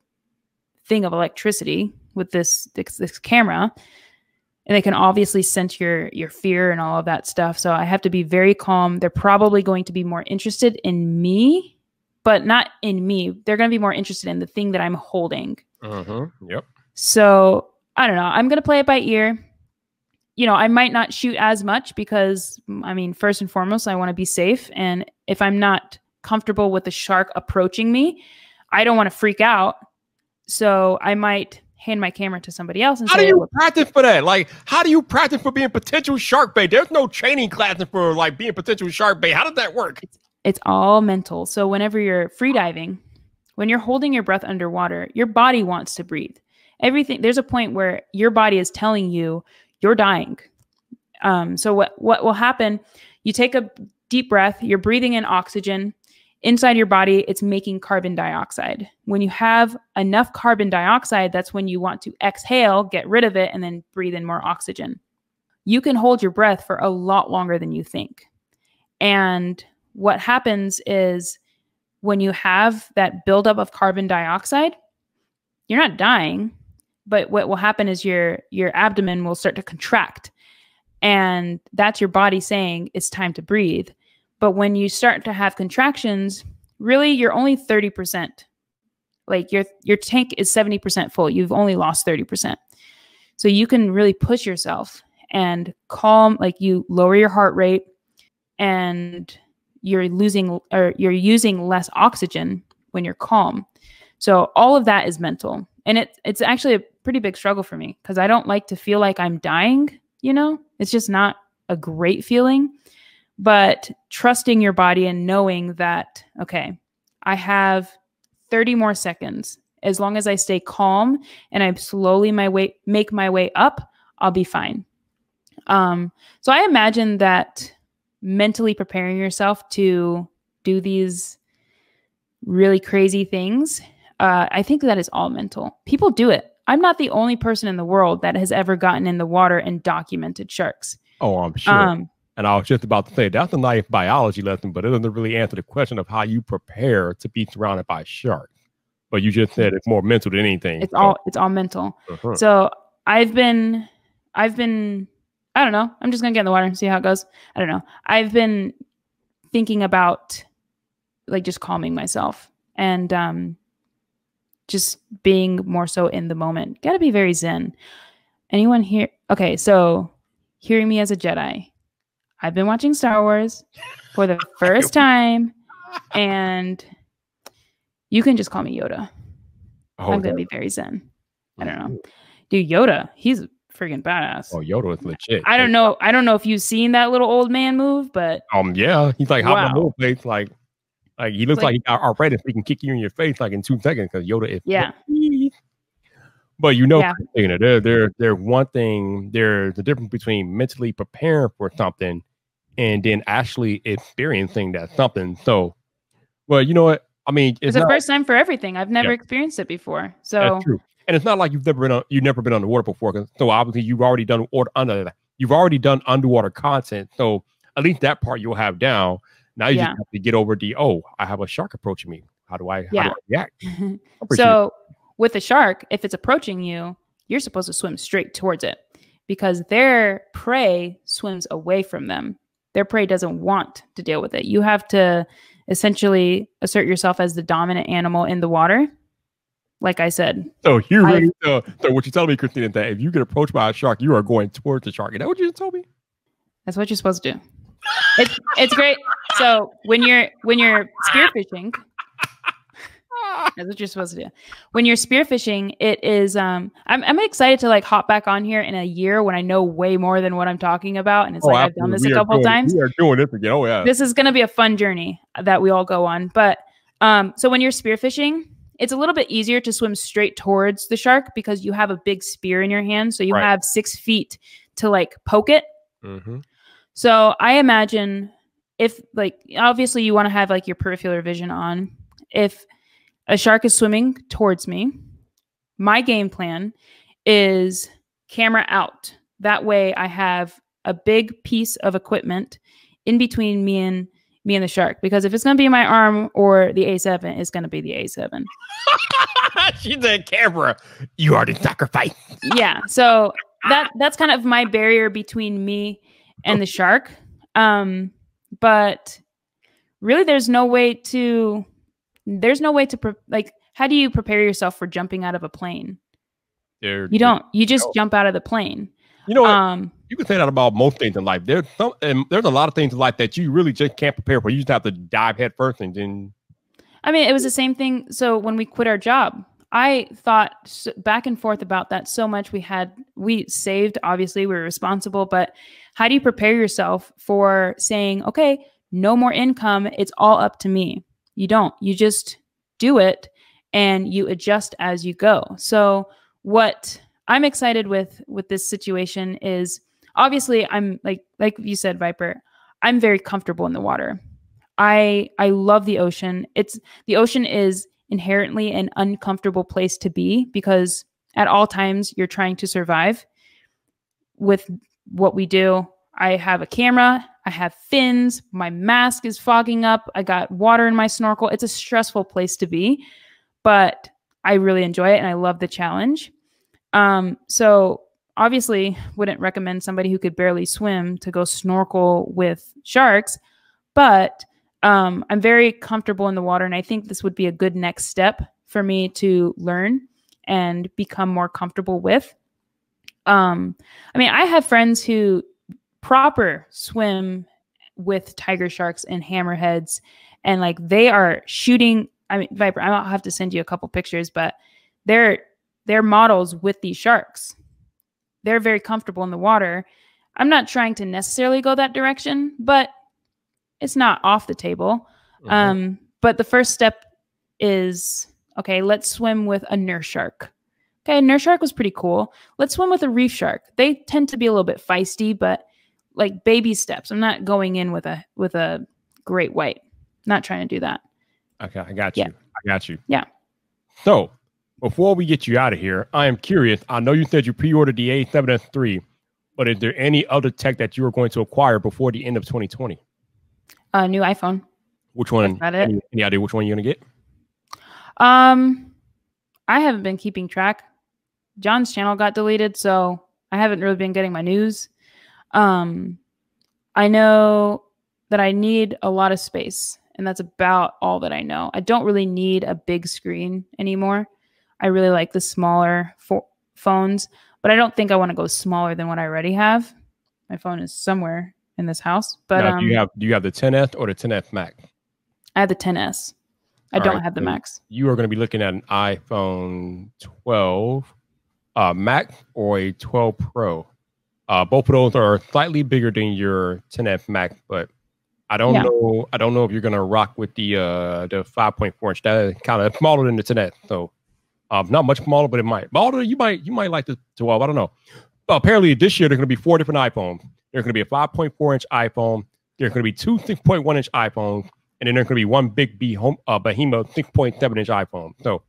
thing of electricity with this this, this camera. And they can obviously sense your your fear and all of that stuff. So i have to be very calm. They're probably going to be more interested in me but not in me. They're going to be more interested in the thing that i'm holding. Uh-huh. Yep. so i don't know. I'm going to play it by ear. You know i might not shoot as much because i mean first and foremost i want to be safe. And if i'm not comfortable with the shark approaching me i don't want to freak out. So i might hand my camera to somebody else and How say do you practice for that? Like, how do you practice for being potential shark bait? There's no training classes for like being potential shark bait. How does that work? it's all mental. So whenever you're free diving, when you're holding your breath underwater, your body wants to breathe. Everything there's a point where your body is telling you you're dying. Um, so what what will happen? You take a deep breath. You're breathing in oxygen inside your body. It's making carbon dioxide. When you have enough carbon dioxide, that's when you want to exhale, get rid of it, and then breathe in more oxygen. You can hold your breath for a lot longer than you think. And what happens is when you have that buildup of carbon dioxide, you're not dying, but what will happen is your your abdomen will start to contract. And that's your body saying it's time to breathe. But when you start to have contractions, really you're only 30%. Like your your tank is 70% full. You've only lost 30%. So you can really push yourself and calm like you lower your heart rate and you're losing or you're using less oxygen when you're calm. So all of that is mental. And it it's actually a pretty big struggle for me because I don't like to feel like I'm dying, you know? It's just not a great feeling. But trusting your body and knowing that okay, I have 30 more seconds. As long as I stay calm and I slowly my way make my way up, I'll be fine. Um, so I imagine that mentally preparing yourself to do these really crazy things, uh, I think that is all mental. People do it. I'm not the only person in the world that has ever gotten in the water and documented sharks. Oh, I'm sure. Um, and I was just about to say that's a nice biology lesson, but it doesn't really answer the question of how you prepare to be surrounded by sharks. But you just said it's more mental than anything. it's all it's all mental. Uh-huh. So I've been, I've been, I don't know. I'm just gonna get in the water and see how it goes. I don't know. I've been thinking about like just calming myself and um, just being more so in the moment. Got to be very zen. Anyone here? Okay, so hearing me as a Jedi, I've been watching Star Wars for the first time, and you can just call me Yoda. Oh, I'm gonna be very zen. I don't know. Dude, Yoda, he's freaking badass. Oh, Yoda is legit. I don't know. I don't know if you've seen that little old man move, but Um, yeah, he's like hopping Wow. on face, like, like he looks Like- like, he got arthritis. He can kick you in your face like in two seconds because Yoda is. Yeah. But you know, Yeah. Christina, there, there, there. One thing, there's the difference between mentally preparing for something and then actually experiencing that something. So, well, you know what? I mean, it's, it's the first time for everything. I've never Yeah. experienced it before. So. And it's not like you've never been on, you've never been underwater before. So obviously you've already done water under uh, you've already done underwater content. So at least that part you'll have down. Now you Yeah. just have to get over the oh, I have a shark approaching me. How do I, how Yeah. do I react? So with a shark, if it's approaching you, you're supposed to swim straight towards it because their prey swims away from them. Their prey doesn't want to deal with it. You have to essentially assert yourself as the dominant animal in the water. Like I said, so you I- really so, uh, so what you're telling me, Christina, is that if you get approached by a shark, you are going towards the shark. Is that what you just told me? That's what you're supposed to do. It's it's great. So when you're when you're spearfishing, that's what you're supposed to do. When you're spearfishing, it is um I'm I'm excited to like hop back on here in a year when I know way more than what I'm talking about. And it's like I've done this We a couple doing- times. We are doing this again. Oh yeah. This is gonna be a fun journey that we all go on. But um so when you're spearfishing, it's a little bit easier to swim straight towards the shark because you have a big spear in your hand. So you Right. have six feet to like poke it Mhm. so I imagine if like obviously you want to have like your peripheral vision on. If a shark is swimming towards me, my game plan is camera out. That way I have a big piece of equipment in between me and me and the shark because if it's going to be my arm or the A7, it's going to be the A7. She's the camera. You already sacrificed. yeah. So that that's kind of my barrier between me and the shark. Um, but really, there's no way to. There's no way to pre- like. How do you prepare yourself for jumping out of a plane? There, You don't. You just jump out of the plane. You know what? Um, you can say that about most things in life. There's some, and there's a lot of things in life that you really just can't prepare for. You just have to dive head first, and then I mean, it was the same thing. So when we quit our job, I thought back and forth about that so much. We had, we saved, obviously, we were responsible, but how do you prepare yourself for saying, okay, no more income? It's all up to me. You don't. You just do it and you adjust as you go. So what I'm excited with with this situation is obviously I'm like like you said Vyyyper, I'm very comfortable in the water. I I love the ocean. It's the ocean is inherently an uncomfortable place to be because at all times you're trying to survive with what we do. I have a camera, I have fins, my mask is fogging up, I got water in my snorkel. It's a stressful place to be, but I really enjoy it and I love the challenge. Um, so obviously wouldn't recommend somebody who could barely swim to go snorkel with sharks, but um, I'm very comfortable in the water, and I think this would be a good next step for me to learn and become more comfortable with. Um, I mean, I have friends who proper swim with tiger sharks and hammerheads, and like they are shooting. I mean, Vyyyper, I'll have to send you a couple pictures, but they're they're models with these sharks. They're very comfortable in the water. I'm not trying to necessarily go that direction, but it's not off the table. Mhm. Um, but the first step is okay, let's swim with a nurse shark. Okay, a nurse shark was pretty cool. Let's swim with a reef shark. They tend to be a little bit feisty, but like baby steps. I'm not going in with a with a great white. Not trying to do that. okay, I got Yeah. you. I got you. Yeah. So before we get you out of here, I am curious. I know you said you pre-ordered the A7S3, but is there any other tech that you are going to acquire before the end of 2020? A new iPhone. Which one? That's about it. Any, any idea which one you're gonna get? Um, I haven't been keeping track. John's channel got deleted, so I haven't really been getting my news. Um, I know that I need a lot of space, and that's about all that I know. I don't really need a big screen anymore. I really like the smaller fo- phones, but I don't think I want to go smaller than what I already have. My phone is somewhere in this house, but Now, um, do you have do you have the 10s or the 10s Max? I have the 10s. I All don't right, have the so Max. You are going to be looking at an iPhone 12 uh, Mac or a 12 Pro. Uh, both of those are slightly bigger than your 10s Max, but I don't Yeah. know. I don't know if you're going to rock with the uh, the 5.4 inch. That is kind of smaller than the 10F, so um, not much smaller, but it might. But although you might you might like the 12. I don't know. But apparently this year there's going to be four different iPhones. There's going to be a 5.4 inch iPhone. There's going to be two 6.1 inch iPhones, and then there's going to be one big B home uh, behemoth 6.7 inch iPhone. So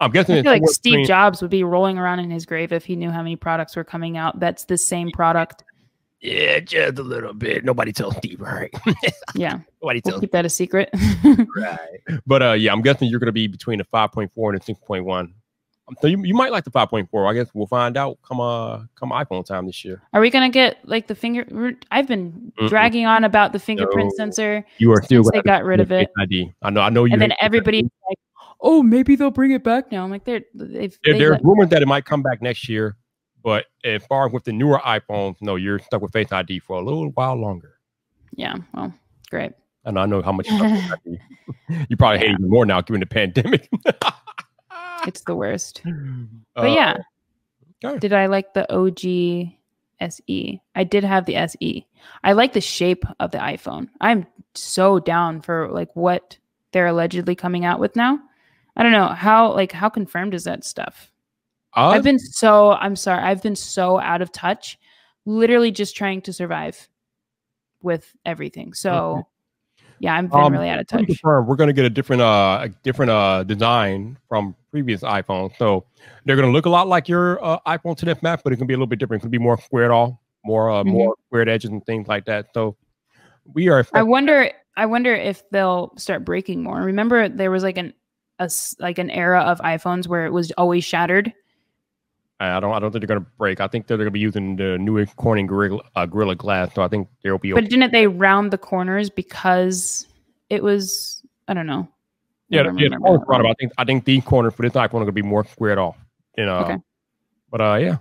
I'm guessing I feel like Steve between- Jobs would be rolling around in his grave if he knew how many products were coming out. That's the same product. Yeah, just a little bit. Nobody tells Steve, right? Yeah, Nobody we'll tells keep that a secret. right. But uh, yeah, I'm guessing you're going to be between a 5.4 and a 6.1. Um, So you, you might like the 5.4. I guess we'll find out come uh come iPhone time this year. Are we gonna get like the finger? I've been Mm-mm. dragging on about the fingerprint No. sensor, You are still they got rid of it. ID. I know. I know you. and then everybody's like, "Oh, maybe they'll bring it back now." I'm like, "They're they've, There, they there's let- rumors that it might come back next year, but as far as with the newer iPhones, no, you're stuck with Face ID for a little while longer. yeah." Well, great. And I know how much you, love Face ID. you probably hate it even more now given the pandemic. It's the worst. Uh, But yeah, okay. did I like the OG SE? I did have the SE. I like the shape of the iPhone. I'm so down for like what they're allegedly coming out with now. I don't know how like how confirmed is that stuff? Uh, I've been so I'm sorry. I've been so out of touch, literally just trying to survive with everything. So Yeah, been Um, really out of touch. we're going to get a different uh a different uh design from previous iPhones. So they're going to look a lot like your uh, iPhone 10 Max, but it can be a little bit different. It can be more squared off, more uh, Mhm. more squared edges and things like that. So we are. I wonder. I wonder if they'll start breaking more. Remember, there was like an a like an era of iPhones where it was always shattered. I don't. I don't think they're going to break. I think they're going to be using the new Corning Gorilla, uh, Gorilla Glass. So I think they'll be. But Okay. didn't they round the corners because it was? I don't know. Yeah, I don't yeah. Remember right. I think. I think the corners for this iPhone are going to be more squared off. You know. Okay. But uh, yeah,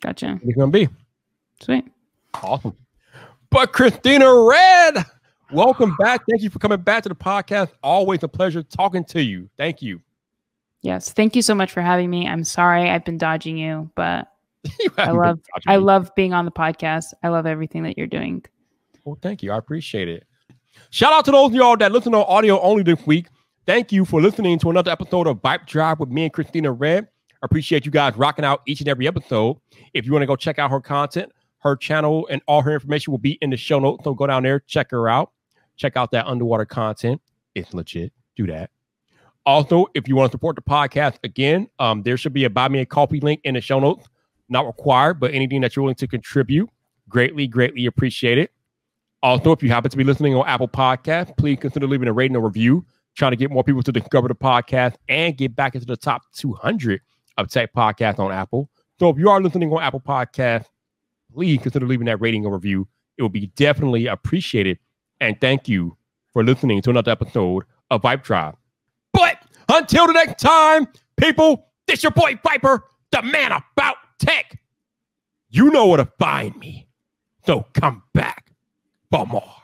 Gotcha. it's going to be Sweet. awesome. But Christina Redd, welcome back. Thank you for coming back to the podcast. Always a pleasure talking to you. Thank you. Yes. Thank you so much for having me. I'm sorry I've been dodging you, but You I love I love being on the podcast. I love everything that you're doing. Well, thank you. I appreciate it. Shout out to those of y'all that listen on audio only this week. Thank you for listening to another episode of Vibe Drive with me and Christina Redd. I appreciate you guys rocking out each and every episode. If you want to go check out her content, her channel, and all her information will be in the show notes. So go down there, check her out. Check out that underwater content. It's legit. Do that. Also, if you want to support the podcast again, um, there should be a buy me a coffee link in the show notes. Not required, but anything that you're willing to contribute, greatly, greatly appreciate it. Also, if you happen to be listening on Apple Podcast, please consider leaving a rating or review. Trying to get more people to discover the podcast and get back into the top 200 of tech podcasts on Apple. So if you are listening on Apple Podcast, please consider leaving that rating or review. It will be definitely appreciated. And thank you for listening to another episode of Vibe Drive. But until the next time, people, this your boy Vyyyper, the man about tech. You know where to find me. So come back for more.